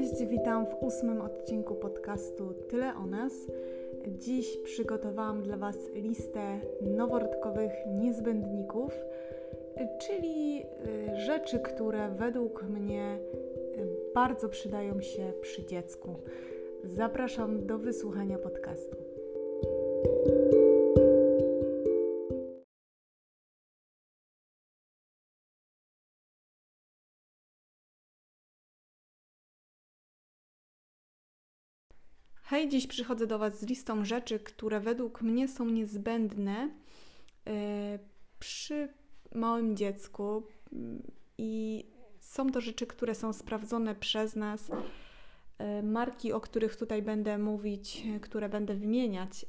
Cześć, witam w ósmym odcinku podcastu Tyle o nas. Dziś przygotowałam dla Was listę noworodkowych niezbędników, czyli y, rzeczy, które według mnie y, bardzo przydają się przy dziecku. Zapraszam do wysłuchania podcastu. Hej, dziś przychodzę do Was z listą rzeczy, które według mnie są niezbędne yy, przy małym dziecku i są to rzeczy, które są sprawdzone przez nas. Yy, marki, o których tutaj będę mówić, które będę wymieniać,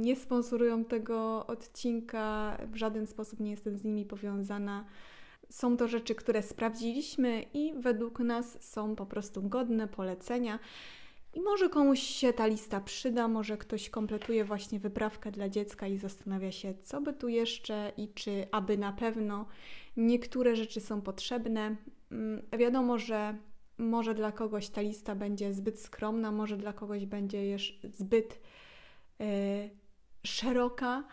nie sponsorują tego odcinka, w żaden sposób nie jestem z nimi powiązana. Są to rzeczy, które sprawdziliśmy i według nas są po prostu godne polecenia. I może komuś się ta lista przyda, może ktoś kompletuje właśnie wyprawkę dla dziecka i zastanawia się, co by tu jeszcze i czy aby na pewno niektóre rzeczy są potrzebne. Mm, wiadomo, że może dla kogoś ta lista będzie zbyt skromna, może dla kogoś będzie zbyt yy, szeroka,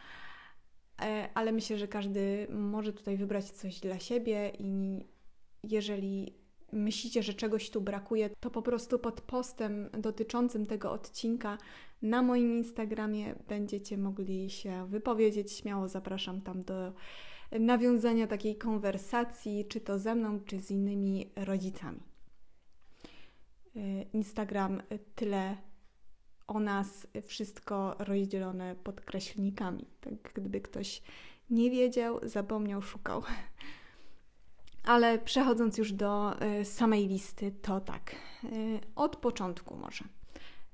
yy, ale myślę, że każdy może tutaj wybrać coś dla siebie i jeżeli myślicie, że czegoś tu brakuje, to po prostu pod postem dotyczącym tego odcinka na moim Instagramie będziecie mogli się wypowiedzieć. Śmiało zapraszam tam do nawiązania takiej konwersacji, czy to ze mną, czy z innymi rodzicami. Y, Instagram tyle o nas, wszystko rozdzielone podkreślnikami. Tak gdyby ktoś nie wiedział, zapomniał, szukał. Ale przechodząc już do y, samej listy, to tak, y, od początku może.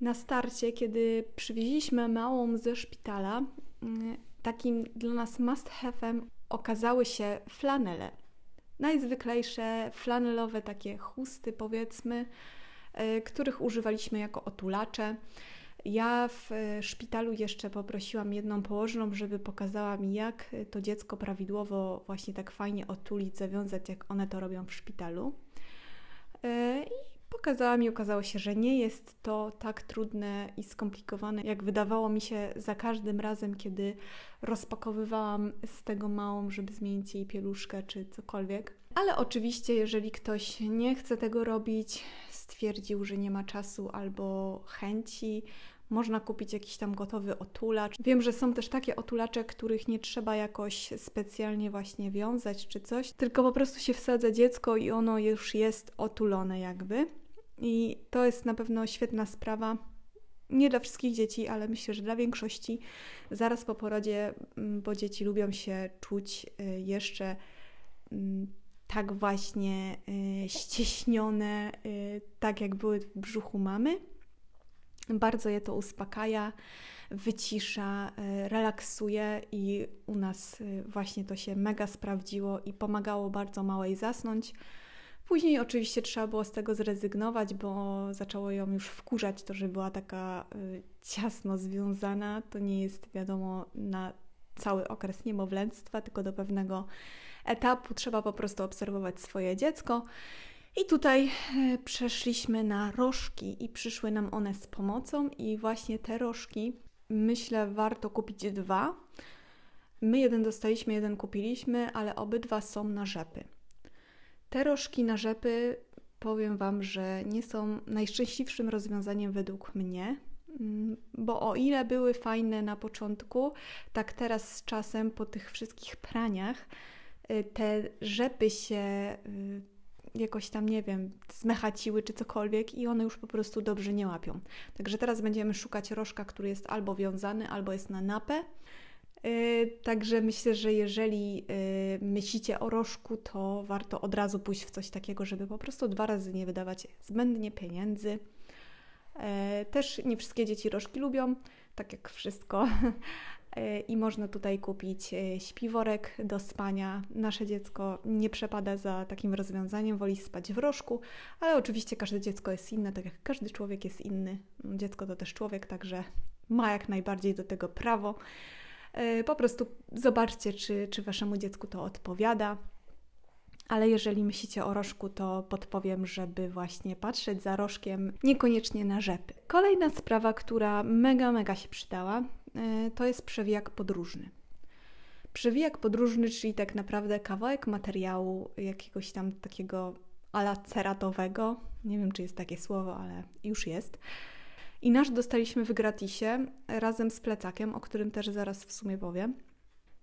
Na starcie, kiedy przywieźliśmy małą ze szpitala, y, takim dla nas must have'em okazały się flanele. Najzwyklejsze flanelowe takie chusty, powiedzmy, których używaliśmy jako otulacze. Ja w e, szpitalu jeszcze poprosiłam jedną położną, żeby pokazała mi, jak to dziecko prawidłowo właśnie tak fajnie otulić, zawiązać, jak one to robią w szpitalu. E, I pokazała mi, okazało się, że nie jest to tak trudne i skomplikowane, jak wydawało mi się za każdym razem, kiedy rozpakowywałam z tego małą, żeby zmienić jej pieluszkę czy cokolwiek. Ale oczywiście, jeżeli ktoś nie chce tego robić, stwierdził, że nie ma czasu albo chęci, można kupić jakiś tam gotowy otulacz. Wiem, że są też takie otulacze, których nie trzeba jakoś specjalnie właśnie wiązać czy coś, tylko po prostu się wsadza dziecko i ono już jest otulone jakby. I to jest na pewno świetna sprawa. Nie dla wszystkich dzieci, ale myślę, że dla większości zaraz po porodzie, mm, bo dzieci lubią się czuć y, jeszcze mm, tak właśnie y, ścieśnione, y, tak jak były w brzuchu mamy. Bardzo je to uspokaja, wycisza, e, relaksuje i u nas e, właśnie to się mega sprawdziło i pomagało bardzo małej zasnąć. Później oczywiście trzeba było z tego zrezygnować, bo zaczęło ją już wkurzać to, że była taka e, ciasno związana. To nie jest wiadomo na cały okres niemowlęctwa, tylko do pewnego etapu trzeba po prostu obserwować swoje dziecko. I tutaj e, przeszliśmy na rożki i przyszły nam one z pomocą i właśnie te rożki myślę warto kupić dwa. My jeden dostaliśmy, jeden kupiliśmy, ale obydwa są na rzepy. Te rożki na rzepy powiem Wam, że nie są najszczęśliwszym rozwiązaniem według mnie, mm, bo o ile były fajne na początku, tak teraz z czasem po tych wszystkich praniach e, te rzepy się y, jakoś tam, nie wiem, zmechaciły czy cokolwiek i one już po prostu dobrze nie łapią. Także teraz będziemy szukać rożka, który jest albo wiązany, albo jest na napę. Yy, także myślę, że jeżeli yy, myślicie o rożku, to warto od razu pójść w coś takiego, żeby po prostu dwa razy nie wydawać zbędnie pieniędzy. Yy, też nie wszystkie dzieci rożki lubią, tak jak wszystko. E, i można tutaj kupić e, śpiworek do spania. Nasze dziecko nie przepada za takim rozwiązaniem, woli spać w rożku, ale oczywiście każde dziecko jest inne, tak jak każdy człowiek jest inny. Dziecko to też człowiek, także ma jak najbardziej do tego prawo. E, po prostu zobaczcie, czy, czy waszemu dziecku to odpowiada. ale jeżeli myślicie o rożku, to podpowiem, żeby właśnie patrzeć za rożkiem, niekoniecznie na rzepy. Kolejna sprawa, która mega, mega się przydała, to jest przewijak podróżny. Przewijak podróżny, czyli tak naprawdę kawałek materiału jakiegoś tam takiego ala ceratowego. Nie wiem, czy jest takie słowo, ale już jest. I nasz dostaliśmy w gratisie razem z plecakiem, o którym też zaraz w sumie powiem.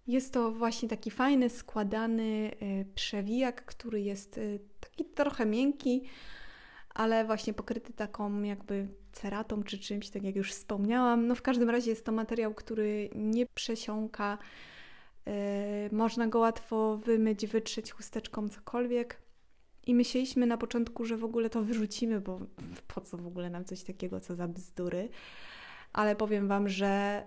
Jest to właśnie taki fajny, składany y, przewijak, który jest y, taki trochę miękki, ale właśnie pokryty taką jakby ceratą czy czymś, tak jak już wspomniałam. No w każdym razie jest to materiał, który nie przesiąka. Yy, można go łatwo wymyć, wytrzeć chusteczką, cokolwiek. I myśleliśmy na początku, że w ogóle to wyrzucimy, bo po co w ogóle nam coś takiego, co za bzdury. Ale powiem Wam, że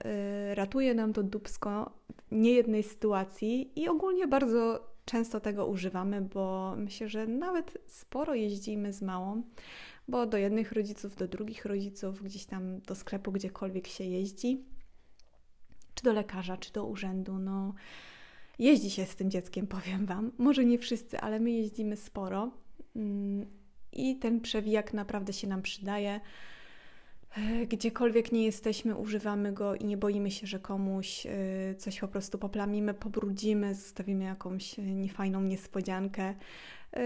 y, ratuje nam to dubsko niejednej sytuacji i ogólnie bardzo często tego używamy, bo myślę, że nawet sporo jeździmy z małą, bo do jednych rodziców, do drugich rodziców, gdzieś tam do sklepu, gdziekolwiek się jeździ, czy do lekarza, czy do urzędu, no jeździ się z tym dzieckiem, powiem Wam. Może nie wszyscy, ale my jeździmy sporo mm, i ten przewijak naprawdę się nam przydaje. E, gdziekolwiek nie jesteśmy, używamy go i nie boimy się, że komuś e, coś po prostu poplamimy, pobrudzimy, zostawimy jakąś e, niefajną niespodziankę.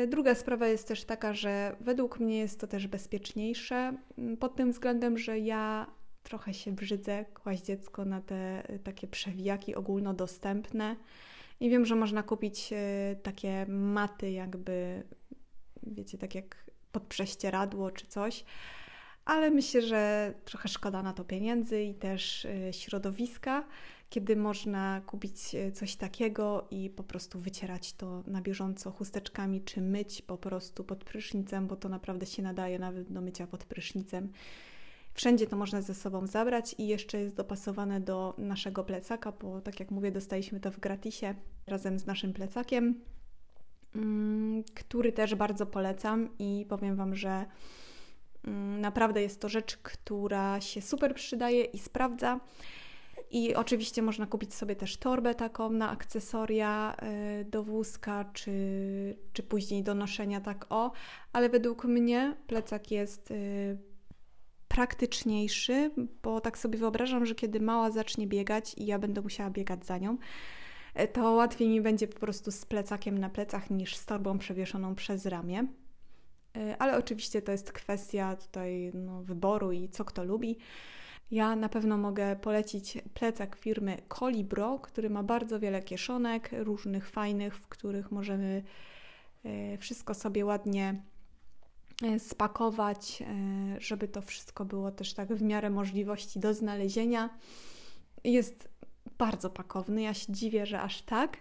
Druga sprawa jest też taka, że według mnie jest to też bezpieczniejsze pod tym względem, że ja trochę się brzydzę kłaść dziecko na te takie przewijaki ogólnodostępne. I wiem, że można kupić takie maty, jakby, wiecie, tak jak pod prześcieradło czy coś ale myślę, że trochę szkoda na to pieniędzy i też y, środowiska, kiedy można kupić y, coś takiego i po prostu wycierać to na bieżąco chusteczkami, czy myć po prostu pod prysznicem, bo to naprawdę się nadaje nawet do mycia pod prysznicem. Wszędzie to można ze sobą zabrać i jeszcze jest dopasowane do naszego plecaka, bo tak jak mówię, dostaliśmy to w gratisie razem z naszym plecakiem, mm, który też bardzo polecam i powiem Wam, że naprawdę jest to rzecz, która się super przydaje i sprawdza. I oczywiście można kupić sobie też torbę taką na akcesoria y, do wózka, czy, czy później do noszenia, tak o, ale według mnie plecak jest y, praktyczniejszy, bo tak sobie wyobrażam, że kiedy mała zacznie biegać i ja będę musiała biegać za nią, y, to łatwiej mi będzie po prostu z plecakiem na plecach niż z torbą przewieszoną przez ramię. E, ale oczywiście to jest kwestia tutaj no, wyboru i co kto lubi. Ja na pewno mogę polecić plecak firmy Colibro, który ma bardzo wiele kieszonek, różnych fajnych, w których możemy e, wszystko sobie ładnie e, spakować, żeby to wszystko było też tak w miarę możliwości do znalezienia. Jest bardzo pakowny, ja się dziwię, że aż tak.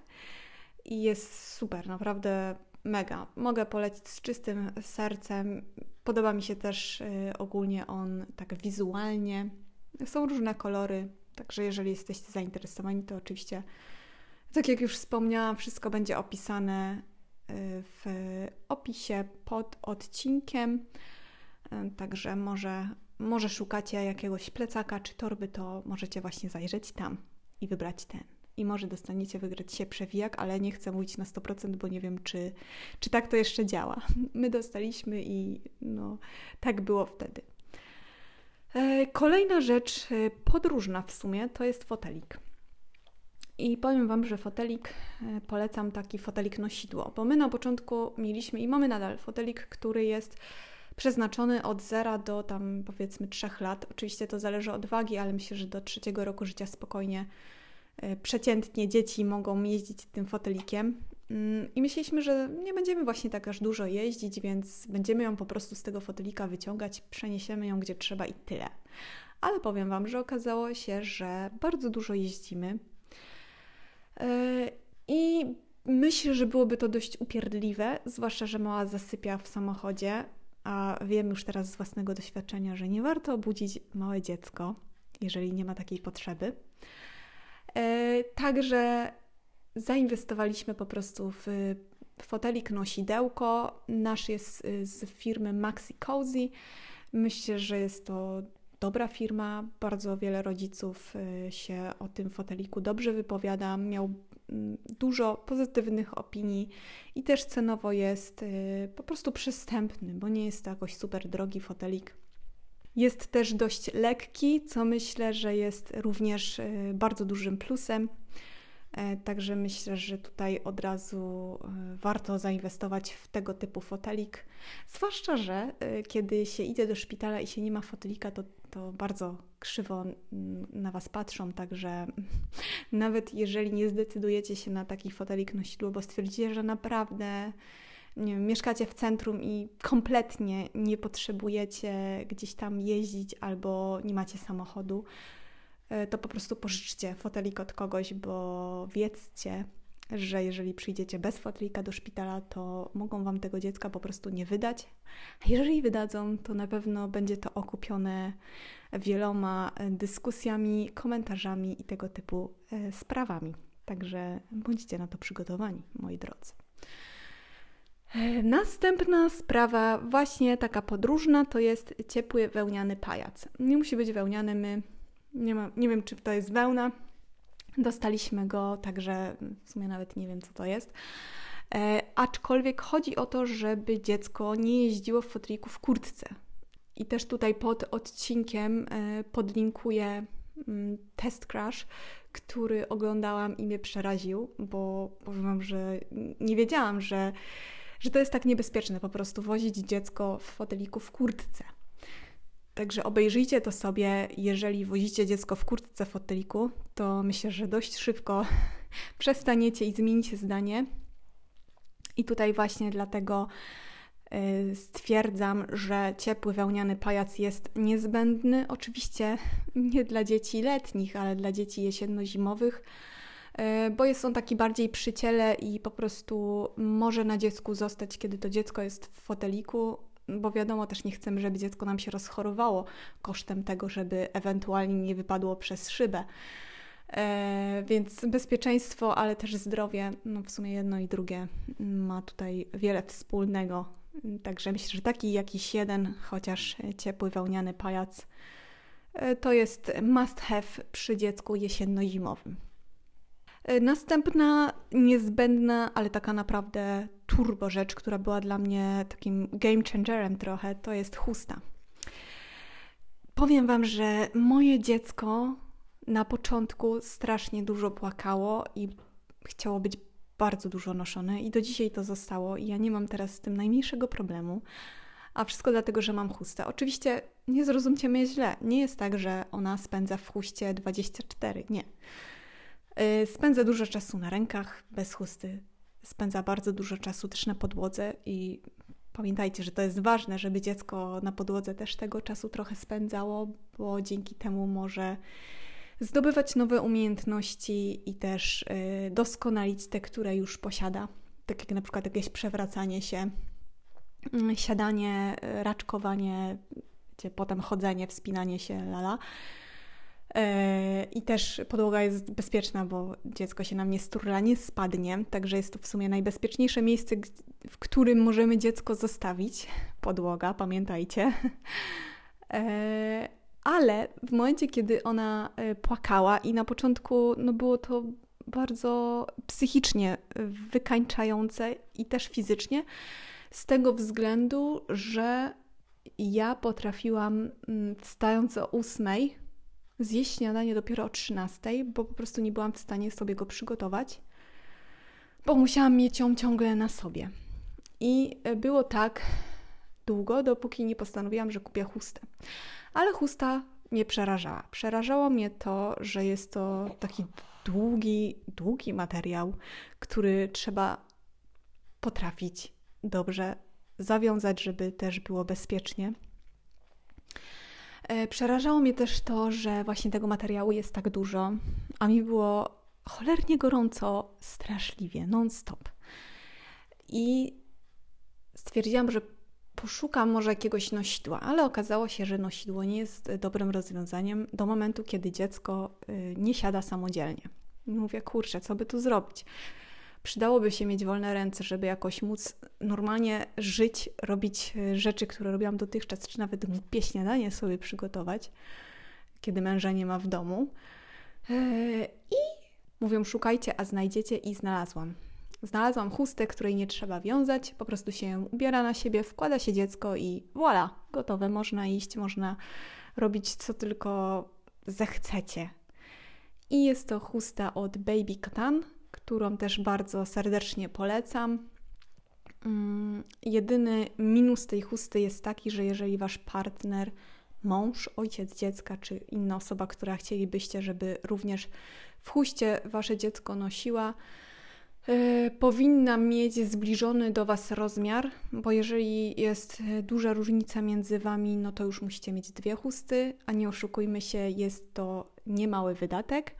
I jest super, naprawdę mega. Mogę polecić z czystym sercem. Podoba mi się też y, ogólnie on tak wizualnie. Są różne kolory, także jeżeli jesteście zainteresowani, to oczywiście, tak jak już wspomniałam, wszystko będzie opisane y, w opisie pod odcinkiem. Y, także może, może szukacie jakiegoś plecaka czy torby, to możecie właśnie zajrzeć tam i wybrać ten i może dostaniecie wygrać się przewijak, ale nie chcę mówić na 100%, bo nie wiem, czy, czy tak to jeszcze działa. My dostaliśmy i no, tak było wtedy. E, kolejna rzecz, e, podróżna w sumie, to jest fotelik. I powiem Wam, że fotelik e, polecam taki fotelik nosidło, bo my na początku mieliśmy i mamy nadal fotelik, który jest przeznaczony od zera do tam powiedzmy trzech lat. Oczywiście to zależy od wagi, ale myślę, że do trzeciego roku życia spokojnie przeciętnie dzieci mogą jeździć tym fotelikiem. Mm, I myśleliśmy, że nie będziemy właśnie tak aż dużo jeździć, więc będziemy ją po prostu z tego fotelika wyciągać, przeniesiemy ją gdzie trzeba i tyle. Ale powiem Wam, że okazało się, że bardzo dużo jeździmy. E, I myślę, że byłoby to dość upierdliwe, zwłaszcza, że mała zasypia w samochodzie, a wiem już teraz z własnego doświadczenia, że nie warto obudzić małe dziecko, jeżeli nie ma takiej potrzeby. E, także zainwestowaliśmy po prostu w fotelik nosidełko. Nasz jest y, z firmy Maxi Cozy. Myślę, że jest to dobra firma. Bardzo wiele rodziców y, się o tym foteliku dobrze wypowiada. Miał mm, dużo pozytywnych opinii i też cenowo jest y, po prostu przystępny, bo nie jest to jakoś super drogi fotelik. Jest też dość lekki, co myślę, że jest również y, bardzo dużym plusem. E, także myślę, że tutaj od razu e, warto zainwestować w tego typu fotelik. Zwłaszcza, że e, kiedy się idzie do szpitala i się nie ma fotelika, to, to bardzo krzywo na Was patrzą. Także nawet jeżeli nie zdecydujecie się na taki fotelik nosidło, bo stwierdzicie, że naprawdę wiem, mieszkacie w centrum i kompletnie nie potrzebujecie gdzieś tam jeździć albo nie macie samochodu, E, to po prostu pożyczcie fotelik od kogoś, bo wiedzcie, że jeżeli przyjdziecie bez fotelika do szpitala, to mogą Wam tego dziecka po prostu nie wydać. A jeżeli wydadzą, to na pewno będzie to okupione wieloma dyskusjami, komentarzami i tego typu e, sprawami. Także bądźcie na to przygotowani, moi drodzy. Następna sprawa, właśnie taka podróżna, to jest ciepły wełniany pajac. Nie musi być wełniany, my nie, ma, nie wiem, czy to jest wełna. Dostaliśmy go, także w sumie nawet nie wiem, co to jest. E, aczkolwiek chodzi o to, żeby dziecko nie jeździło w foteliku w kurtce. I też tutaj pod odcinkiem e, podlinkuję mm, test crash, który oglądałam i mnie przeraził, bo powiem Wam, że nie wiedziałam, że, że to jest tak niebezpieczne po prostu wozić dziecko w foteliku w kurtce. Także obejrzyjcie to sobie. Jeżeli wozicie dziecko w kurtce w foteliku, to myślę, że dość szybko przestaniecie i zmienicie zdanie. I tutaj właśnie dlatego y, stwierdzam, że ciepły wełniany pajac jest niezbędny. Oczywiście nie dla dzieci letnich, ale dla dzieci jesienno-zimowych, bo jest on taki bardziej przy ciele i po prostu może na dziecku zostać, kiedy to dziecko jest w foteliku, bo wiadomo, też nie chcemy, żeby dziecko nam się rozchorowało kosztem tego, żeby ewentualnie nie wypadło przez szybę. E, więc bezpieczeństwo, ale też zdrowie, no w sumie jedno i drugie ma tutaj wiele wspólnego. Także myślę, że taki jakiś jeden, chociaż ciepły wełniany pajac, e, to jest must have przy dziecku jesienno-zimowym. E, następna niezbędna, ale taka naprawdę turbo rzecz, która była dla mnie takim game changerem trochę, to jest chusta. Powiem Wam, że moje dziecko na początku strasznie dużo płakało i chciało być bardzo dużo noszone i do dzisiaj to zostało i ja nie mam teraz z tym najmniejszego problemu. A wszystko dlatego, że mam chustę. Oczywiście nie zrozumcie mnie źle. Nie jest tak, że ona spędza w chuście 24. Nie. Y, spędza dużo czasu na rękach bez chusty. Spędza bardzo dużo czasu też na podłodze i pamiętajcie, że to jest ważne, żeby dziecko na podłodze też tego czasu trochę spędzało, bo dzięki temu może zdobywać nowe umiejętności i też y, doskonalić te, które już posiada. Tak jak na przykład jakieś przewracanie się, mm, siadanie, y, raczkowanie, potem chodzenie, wspinanie się, lala. E, I też podłoga jest bezpieczna, bo dziecko się nam nie sturla, nie spadnie, także jest to w sumie najbezpieczniejsze miejsce, w którym możemy dziecko zostawić. Podłoga, pamiętajcie. E, ale w momencie, kiedy ona e, płakała i na początku no było to bardzo psychicznie wykańczające i też fizycznie, z tego względu, że ja potrafiłam mm, wstając o ósmej zjeść śniadanie dopiero o 13, bo po prostu nie byłam w stanie sobie go przygotować, bo musiałam mieć ją ciągle na sobie. I e, było tak długo, dopóki nie postanowiłam, że kupię chustę. Ale chusta mnie przerażała. Przerażało mnie to, że jest to taki długi, długi materiał, który trzeba potrafić dobrze zawiązać, żeby też było bezpiecznie. E, przerażało mnie też to, że właśnie tego materiału jest tak dużo, a mi było cholernie gorąco, straszliwie, non-stop. I stwierdziłam, że poszukam może jakiegoś nosidła, ale okazało się, że nosidło nie jest dobrym rozwiązaniem do momentu, kiedy dziecko y, nie siada samodzielnie. Mówię, kurczę, co by tu zrobić? Przydałoby się mieć wolne ręce, żeby jakoś móc normalnie żyć, robić e, rzeczy, które robiłam dotychczas, czy nawet głupie śniadanie sobie przygotować, kiedy męża nie ma w domu. E, I Mówią szukajcie, a znajdziecie i znalazłam. Znalazłam chustę, której nie trzeba wiązać, po prostu się ją ubiera na siebie, wkłada się dziecko i voilà, gotowe, można iść, można robić co tylko zechcecie. I jest to chusta od Baby Katan, którą też bardzo serdecznie polecam. Mm, jedyny minus tej chusty jest taki, że jeżeli wasz partner, mąż, ojciec dziecka czy inna osoba, która chcielibyście, żeby również w chuście wasze dziecko nosiła, yy, powinna mieć zbliżony do was rozmiar, bo jeżeli jest duża różnica między wami, no to już musicie mieć dwie chusty, a nie oszukujmy się, jest to niemały wydatek.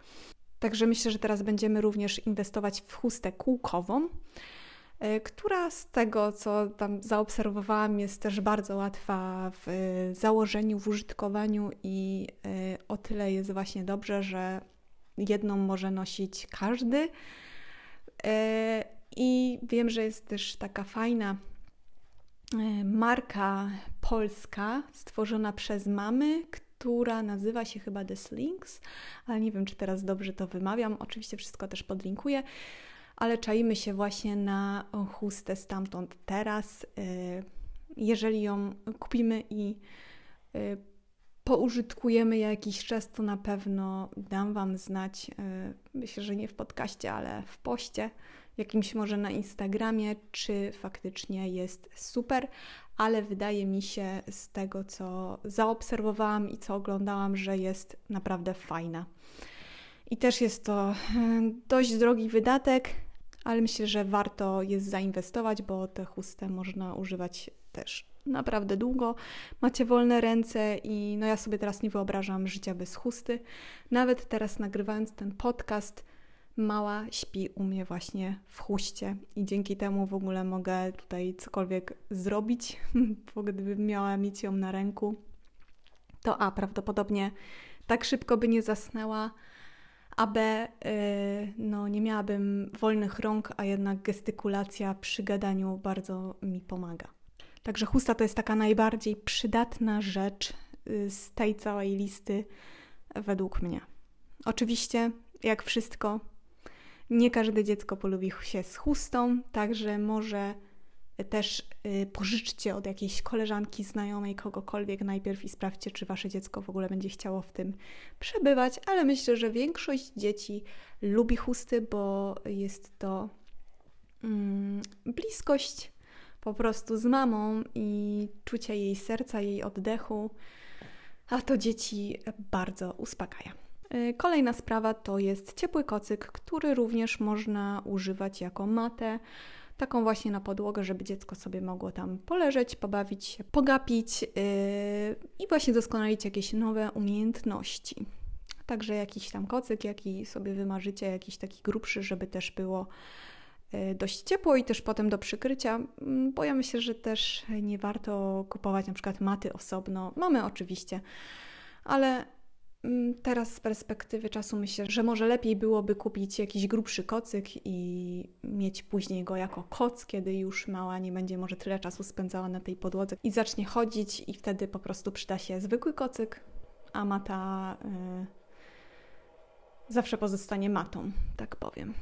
Także myślę, że teraz będziemy również inwestować w chustę kółkową, e, która z tego, co tam zaobserwowałam, jest też bardzo łatwa w e, założeniu, w użytkowaniu i e, o tyle jest właśnie dobrze, że jedną może nosić każdy. I wiem, że jest też taka fajna marka polska stworzona przez mamy, która nazywa się chyba The Slings, ale nie wiem, czy teraz dobrze to wymawiam. Oczywiście wszystko też podlinkuję, ale czajmy się właśnie na chustę stamtąd teraz. Y, jeżeli ją kupimy i y, poużytkujemy jakiś czas, to na pewno dam Wam znać. Y, myślę, że nie w podcaście, ale w poście, jakimś może na Instagramie, czy faktycznie jest super, ale wydaje mi się z tego, co zaobserwowałam i co oglądałam, że jest naprawdę fajna. I też jest to e, dość drogi wydatek, ale myślę, że warto jest zainwestować, bo tę chustę można używać też naprawdę długo. Macie wolne ręce i no ja sobie teraz nie wyobrażam życia bez chusty. Nawet teraz nagrywając ten podcast, mała śpi u mnie właśnie w chuście i dzięki temu w ogóle mogę tutaj cokolwiek zrobić, bo gdybym miała mieć ją na ręku, to A, prawdopodobnie tak szybko by nie zasnęła, a B, yy, no nie miałabym wolnych rąk, a jednak gestykulacja przy gadaniu bardzo mi pomaga. Także chusta to jest taka najbardziej przydatna rzecz y, z tej całej listy według mnie. Oczywiście, jak wszystko, nie każde dziecko polubi się z chustą, także może też y, pożyczcie od jakiejś koleżanki, znajomej, kogokolwiek najpierw i sprawdźcie, czy wasze dziecko w ogóle będzie chciało w tym przebywać, ale myślę, że większość dzieci lubi chusty, bo jest to mm, bliskość po prostu z mamą i czucie jej serca, jej oddechu, a to dzieci bardzo uspokaja. Y, kolejna sprawa to jest ciepły kocyk, który również można używać jako matę, taką właśnie na podłogę, żeby dziecko sobie mogło tam poleżeć, pobawić się, pogapić yy, i właśnie doskonalić jakieś nowe umiejętności. Także jakiś tam kocyk, jaki sobie wymarzycie, jakiś taki grubszy, żeby też było y, dość ciepło i też potem do przykrycia, mm, bo ja myślę, że też nie warto kupować na przykład maty osobno. Mamy oczywiście, ale teraz z perspektywy czasu myślę, że może lepiej byłoby kupić jakiś grubszy kocyk i mieć później go jako koc, kiedy już mała nie będzie może tyle czasu spędzała na tej podłodze i zacznie chodzić i wtedy po prostu przyda się zwykły kocyk, a mata y, zawsze pozostanie matą, tak powiem.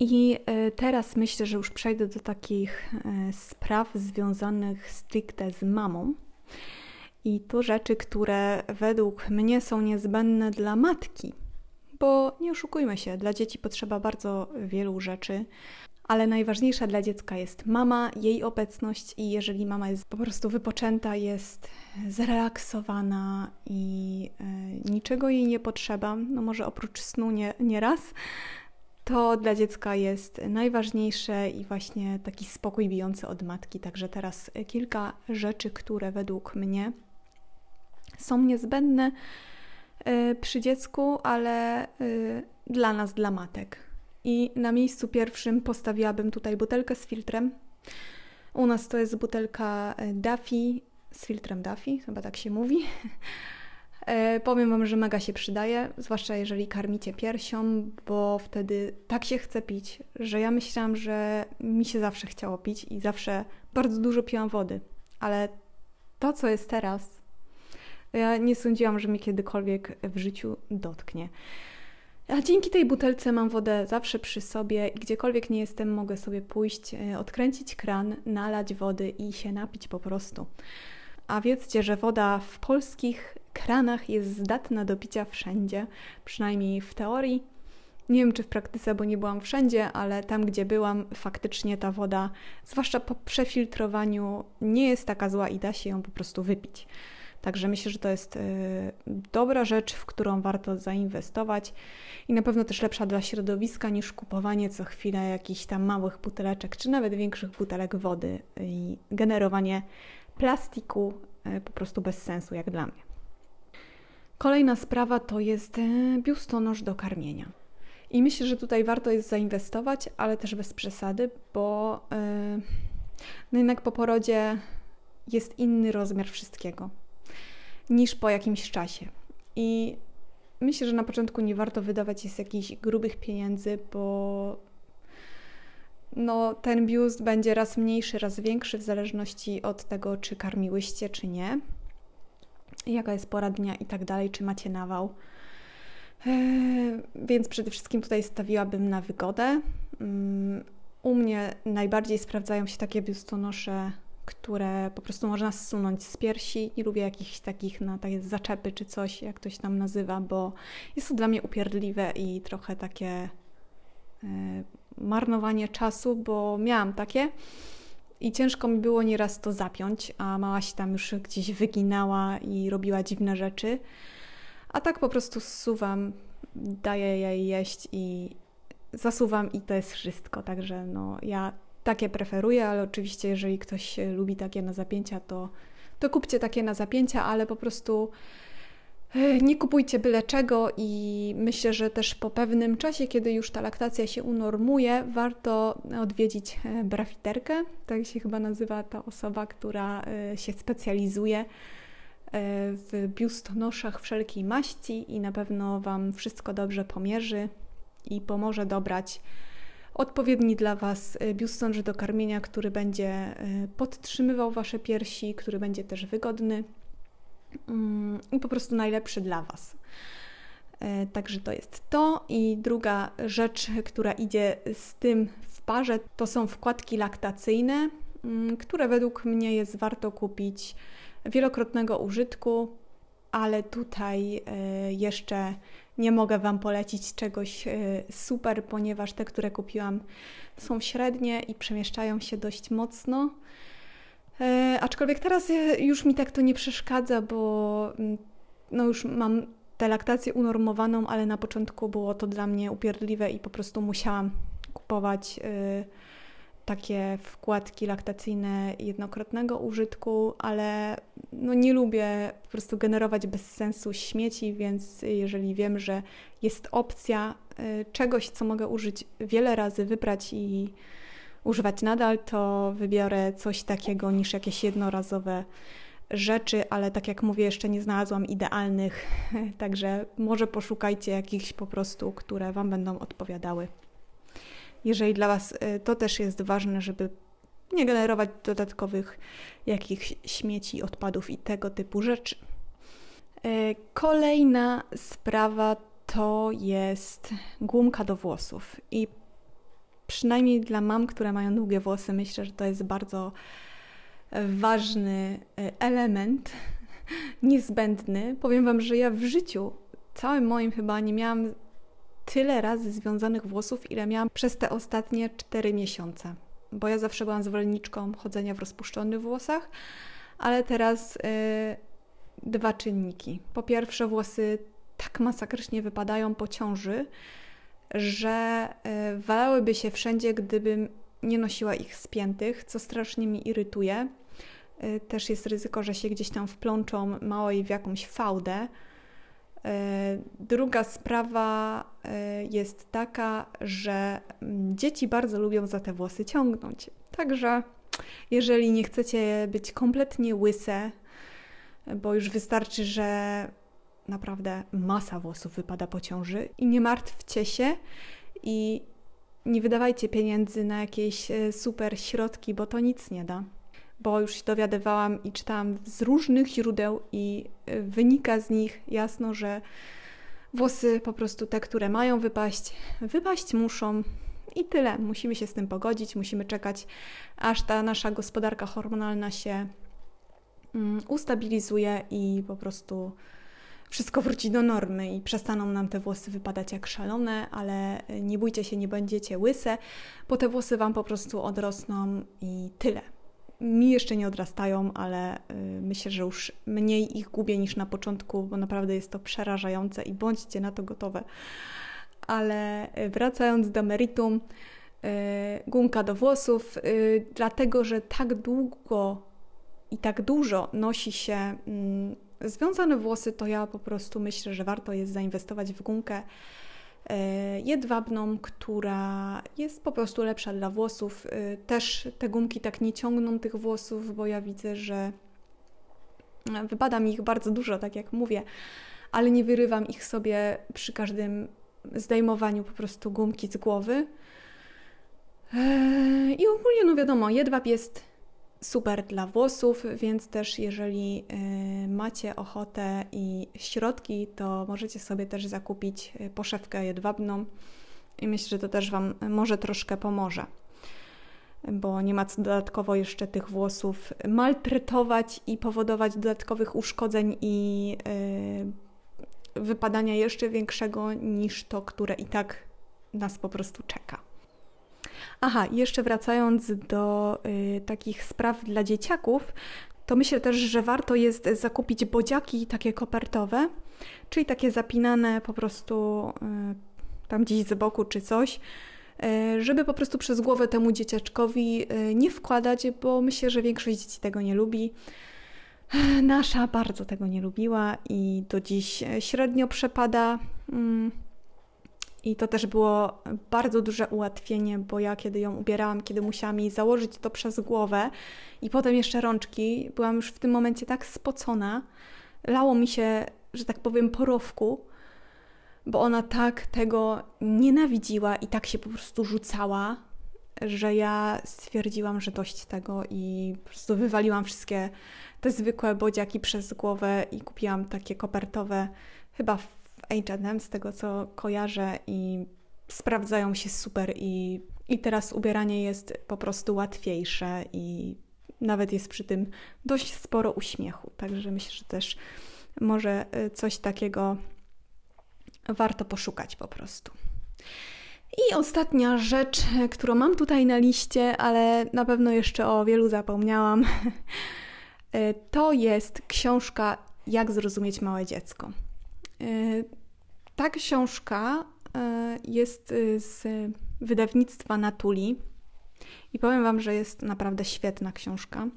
I y, teraz myślę, że już przejdę do takich y, spraw związanych stricte z mamą. I to rzeczy, które według mnie są niezbędne dla matki. Bo nie oszukujmy się, dla dzieci potrzeba bardzo wielu rzeczy, ale najważniejsza dla dziecka jest mama, jej obecność i jeżeli mama jest po prostu wypoczęta, jest zrelaksowana i y, niczego jej nie potrzeba, no może oprócz snu nie, nie raz, to dla dziecka jest najważniejsze i właśnie taki spokój bijący od matki. Także teraz kilka rzeczy, które według mnie są niezbędne y, przy dziecku, ale y, dla nas, dla matek. I na miejscu pierwszym postawiłabym tutaj butelkę z filtrem. U nas to jest butelka y, Duffy z filtrem Duffy, chyba tak się mówi. Powiem Wam, że mega się przydaje, zwłaszcza jeżeli karmicie piersią, bo wtedy tak się chce pić, że ja myślałam, że mi się zawsze chciało pić i zawsze bardzo dużo piłam wody. Ale to, co jest teraz, ja nie sądziłam, że mi kiedykolwiek w życiu dotknie. A dzięki tej butelce mam wodę zawsze przy sobie i gdziekolwiek nie jestem, mogę sobie pójść, e, odkręcić kran, nalać wody i się napić po prostu. A wiedzcie, że woda w polskich kranach jest zdatna do picia wszędzie, przynajmniej w teorii. Nie wiem czy w praktyce, bo nie byłam wszędzie, ale tam gdzie byłam, faktycznie ta woda, zwłaszcza po przefiltrowaniu, nie jest taka zła i da się ją po prostu wypić. Także myślę, że to jest y, dobra rzecz, w którą warto zainwestować i na pewno też lepsza dla środowiska niż kupowanie co chwilę jakichś tam małych buteleczek, czy nawet większych butelek wody i generowanie plastiku y, po prostu bez sensu, jak dla mnie. Kolejna sprawa to jest y, biustonosz do karmienia. I myślę, że tutaj warto jest zainwestować, ale też bez przesady, bo no jednak po porodzie jest inny rozmiar wszystkiego niż po jakimś czasie. I myślę, że na początku nie warto wydawać jest jakichś grubych pieniędzy, bo no, ten biust będzie raz mniejszy, raz większy, w zależności od tego, czy karmiłyście, czy nie, jaka jest pora dnia i tak dalej, czy macie nawał. Eee, więc przede wszystkim tutaj stawiłabym na wygodę. Um, u mnie najbardziej sprawdzają się takie biustonosze które po prostu można zsunąć z piersi. Nie lubię jakichś takich na takie zaczepy czy coś, jak to się tam nazywa, bo jest to dla mnie upierdliwe i trochę takie e, marnowanie czasu, bo miałam takie i ciężko mi było nieraz to zapiąć, a mała się tam już gdzieś wyginała i robiła dziwne rzeczy. A tak po prostu zsuwam, daję jej jeść i zasuwam i to jest wszystko. Także no, ja takie preferuję, ale oczywiście, jeżeli ktoś lubi takie na zapięcia, to, to kupcie takie na zapięcia, ale po prostu e, nie kupujcie byle czego i myślę, że też po pewnym czasie, kiedy już ta laktacja się unormuje, warto odwiedzić e, brafiterkę. Tak się chyba nazywa ta osoba, która e, się specjalizuje w biustonoszach wszelkiej maści i na pewno Wam wszystko dobrze pomierzy i pomoże dobrać odpowiedni dla Was y, biustonosz do karmienia, który będzie y, podtrzymywał Wasze piersi, który będzie też wygodny mm, i po prostu najlepszy dla Was. Y, także to jest to. I druga rzecz, która idzie z tym w parze, to są wkładki laktacyjne, mm, które według mnie jest warto kupić wielokrotnego użytku, ale tutaj jeszcze nie mogę Wam polecić czegoś e, super, ponieważ te, które kupiłam, są średnie i przemieszczają się dość mocno. E, aczkolwiek teraz już mi tak to nie przeszkadza, bo mm, no już mam tę laktację unormowaną, ale na początku było to dla mnie upierdliwe i po prostu musiałam kupować. E, takie wkładki laktacyjne jednokrotnego użytku, ale no nie lubię po prostu generować bez sensu śmieci, więc jeżeli wiem, że jest opcja y, czegoś, co mogę użyć wiele razy, wybrać i używać nadal, to wybiorę coś takiego niż jakieś jednorazowe rzeczy, ale tak jak mówię, jeszcze nie znalazłam idealnych, także może poszukajcie jakichś po prostu, które Wam będą odpowiadały jeżeli dla Was y, to też jest ważne, żeby nie generować dodatkowych jakichś śmieci, odpadów i tego typu rzeczy. Y, kolejna sprawa to jest gumka do włosów. I przynajmniej dla mam, które mają długie włosy, myślę, że to jest bardzo ważny y, element, niezbędny. Powiem Wam, że ja w życiu całym moim chyba nie miałam tyle razy związanych włosów, ile miałam przez te ostatnie 4 miesiące. Bo ja zawsze byłam zwolenniczką chodzenia w rozpuszczonych włosach, ale teraz yy, dwa czynniki. Po pierwsze, włosy tak masakrycznie wypadają po ciąży, że yy, walałyby się wszędzie, gdybym nie nosiła ich spiętych, co strasznie mi irytuje. Yy, też jest ryzyko, że się gdzieś tam wplączą małej w jakąś fałdę druga sprawa e, jest taka, że mm, dzieci bardzo lubią za te włosy ciągnąć. Także jeżeli nie chcecie być kompletnie łyse, bo już wystarczy, że naprawdę masa włosów wypada po ciąży i nie martwcie się i nie wydawajcie pieniędzy na jakieś e, super środki, bo to nic nie da bo już się dowiadywałam i czytałam z różnych źródeł i y, wynika z nich jasno, że Włosy po prostu te, które mają wypaść, wypaść muszą i tyle. Musimy się z tym pogodzić, musimy czekać, aż ta nasza gospodarka hormonalna się mm, ustabilizuje i po prostu wszystko wróci do normy i przestaną nam te włosy wypadać jak szalone, ale nie bójcie się, nie będziecie łyse, bo te włosy Wam po prostu odrosną i tyle. Mi jeszcze nie odrastają, ale y, myślę, że już mniej ich gubię niż na początku, bo naprawdę jest to przerażające i bądźcie na to gotowe. Ale y, wracając do meritum, y, gumka do włosów, dlatego że tak długo i tak dużo nosi się mm, związane włosy, to ja po prostu myślę, że warto jest zainwestować w gumkę jedwabną, która jest po prostu lepsza dla włosów. E, też te gumki tak nie ciągną tych włosów, bo ja widzę, że wypada mi ich bardzo dużo, tak jak mówię, ale nie wyrywam ich sobie przy każdym zdejmowaniu po prostu gumki z głowy. E, I ogólnie, no wiadomo, jedwab jest super dla włosów, więc też jeżeli y, macie ochotę i środki, to możecie sobie też zakupić y, poszewkę jedwabną i myślę, że to też Wam może troszkę pomoże, bo nie ma co dodatkowo jeszcze tych włosów maltretować i powodować dodatkowych uszkodzeń i y, wypadania jeszcze większego niż to, które i tak nas po prostu czeka. Aha, jeszcze wracając do y, takich spraw dla dzieciaków, to myślę też, że warto jest zakupić bodziaki takie kopertowe, czyli takie zapinane po prostu y, tam gdzieś z boku czy coś, y, żeby po prostu przez głowę temu dzieciaczkowi y, nie wkładać, bo myślę, że większość dzieci tego nie lubi. Nasza bardzo tego nie lubiła i do dziś średnio przepada. Mm, i to też było bardzo duże ułatwienie, bo ja kiedy ją ubierałam, kiedy musiałam jej założyć to przez głowę i potem jeszcze rączki, byłam już w tym momencie tak spocona, lało mi się, że tak powiem, porowku, bo ona tak tego nienawidziła i tak się po prostu rzucała, że ja stwierdziłam, że dość tego i po prostu wywaliłam wszystkie te zwykłe bodziaki przez głowę i kupiłam takie kopertowe, chyba H&M z tego co kojarzę i sprawdzają się super i, i teraz ubieranie jest po prostu łatwiejsze i nawet jest przy tym dość sporo uśmiechu, także myślę, że też może y, coś takiego warto poszukać po prostu. I ostatnia rzecz, którą mam tutaj na liście, ale na pewno jeszcze o wielu zapomniałam, y, to jest książka Jak zrozumieć małe dziecko. Y, ta książka y, jest y, z wydawnictwa Natuli i powiem Wam, że jest naprawdę świetna książka.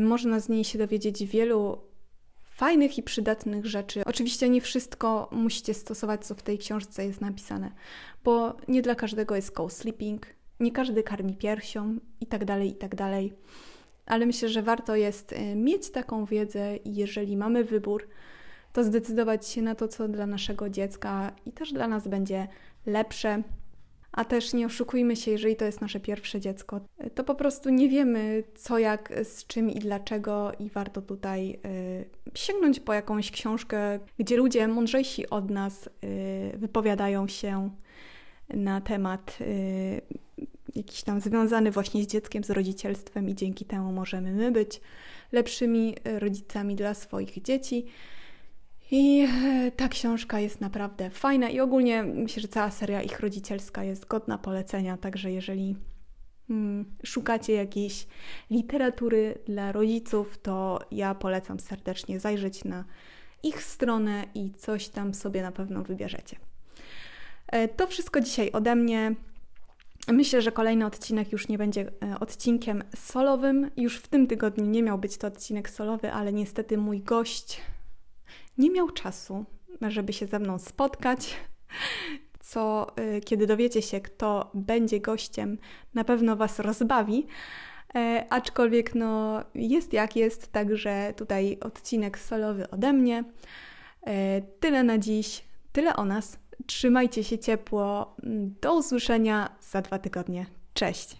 Można z niej się dowiedzieć wielu fajnych i przydatnych rzeczy. Oczywiście nie wszystko musicie stosować, co w tej książce jest napisane, bo nie dla każdego jest co-sleeping, nie każdy karmi piersią i tak dalej, i tak. Ale myślę, że warto jest mieć taką wiedzę i jeżeli mamy wybór, to zdecydować się na to, co dla naszego dziecka i też dla nas będzie lepsze. A też nie oszukujmy się, jeżeli to jest nasze pierwsze dziecko, to po prostu nie wiemy co, jak, z czym i dlaczego, i warto tutaj y, sięgnąć po jakąś książkę, gdzie ludzie mądrzejsi od nas y, wypowiadadą się na temat y, jakiś tam związany właśnie z dzieckiem, z rodzicielstwem, i dzięki temu możemy my być lepszymi rodzicami dla swoich dzieci. I e, ta książka jest naprawdę fajna i ogólnie myślę, że cała seria ich rodzicielska jest godna polecenia, także jeżeli hmm, szukacie jakiejś literatury dla rodziców, to ja polecam serdecznie zajrzeć na ich stronę i coś tam sobie na pewno wybierzecie. E, to wszystko dzisiaj ode mnie. Myślę, że kolejny odcinek już nie będzie e, odcinkiem solowym. Już w tym tygodniu nie miał być to odcinek solowy, ale niestety mój gość nie miał czasu, żeby się ze mną spotkać. Co, y, kiedy dowiecie się, kto będzie gościem, na pewno Was rozbawi. E, aczkolwiek, no, jest jak jest, także tutaj odcinek solowy ode mnie. E, tyle na dziś, tyle o nas. Trzymajcie się ciepło. Do usłyszenia za dwa tygodnie. Cześć!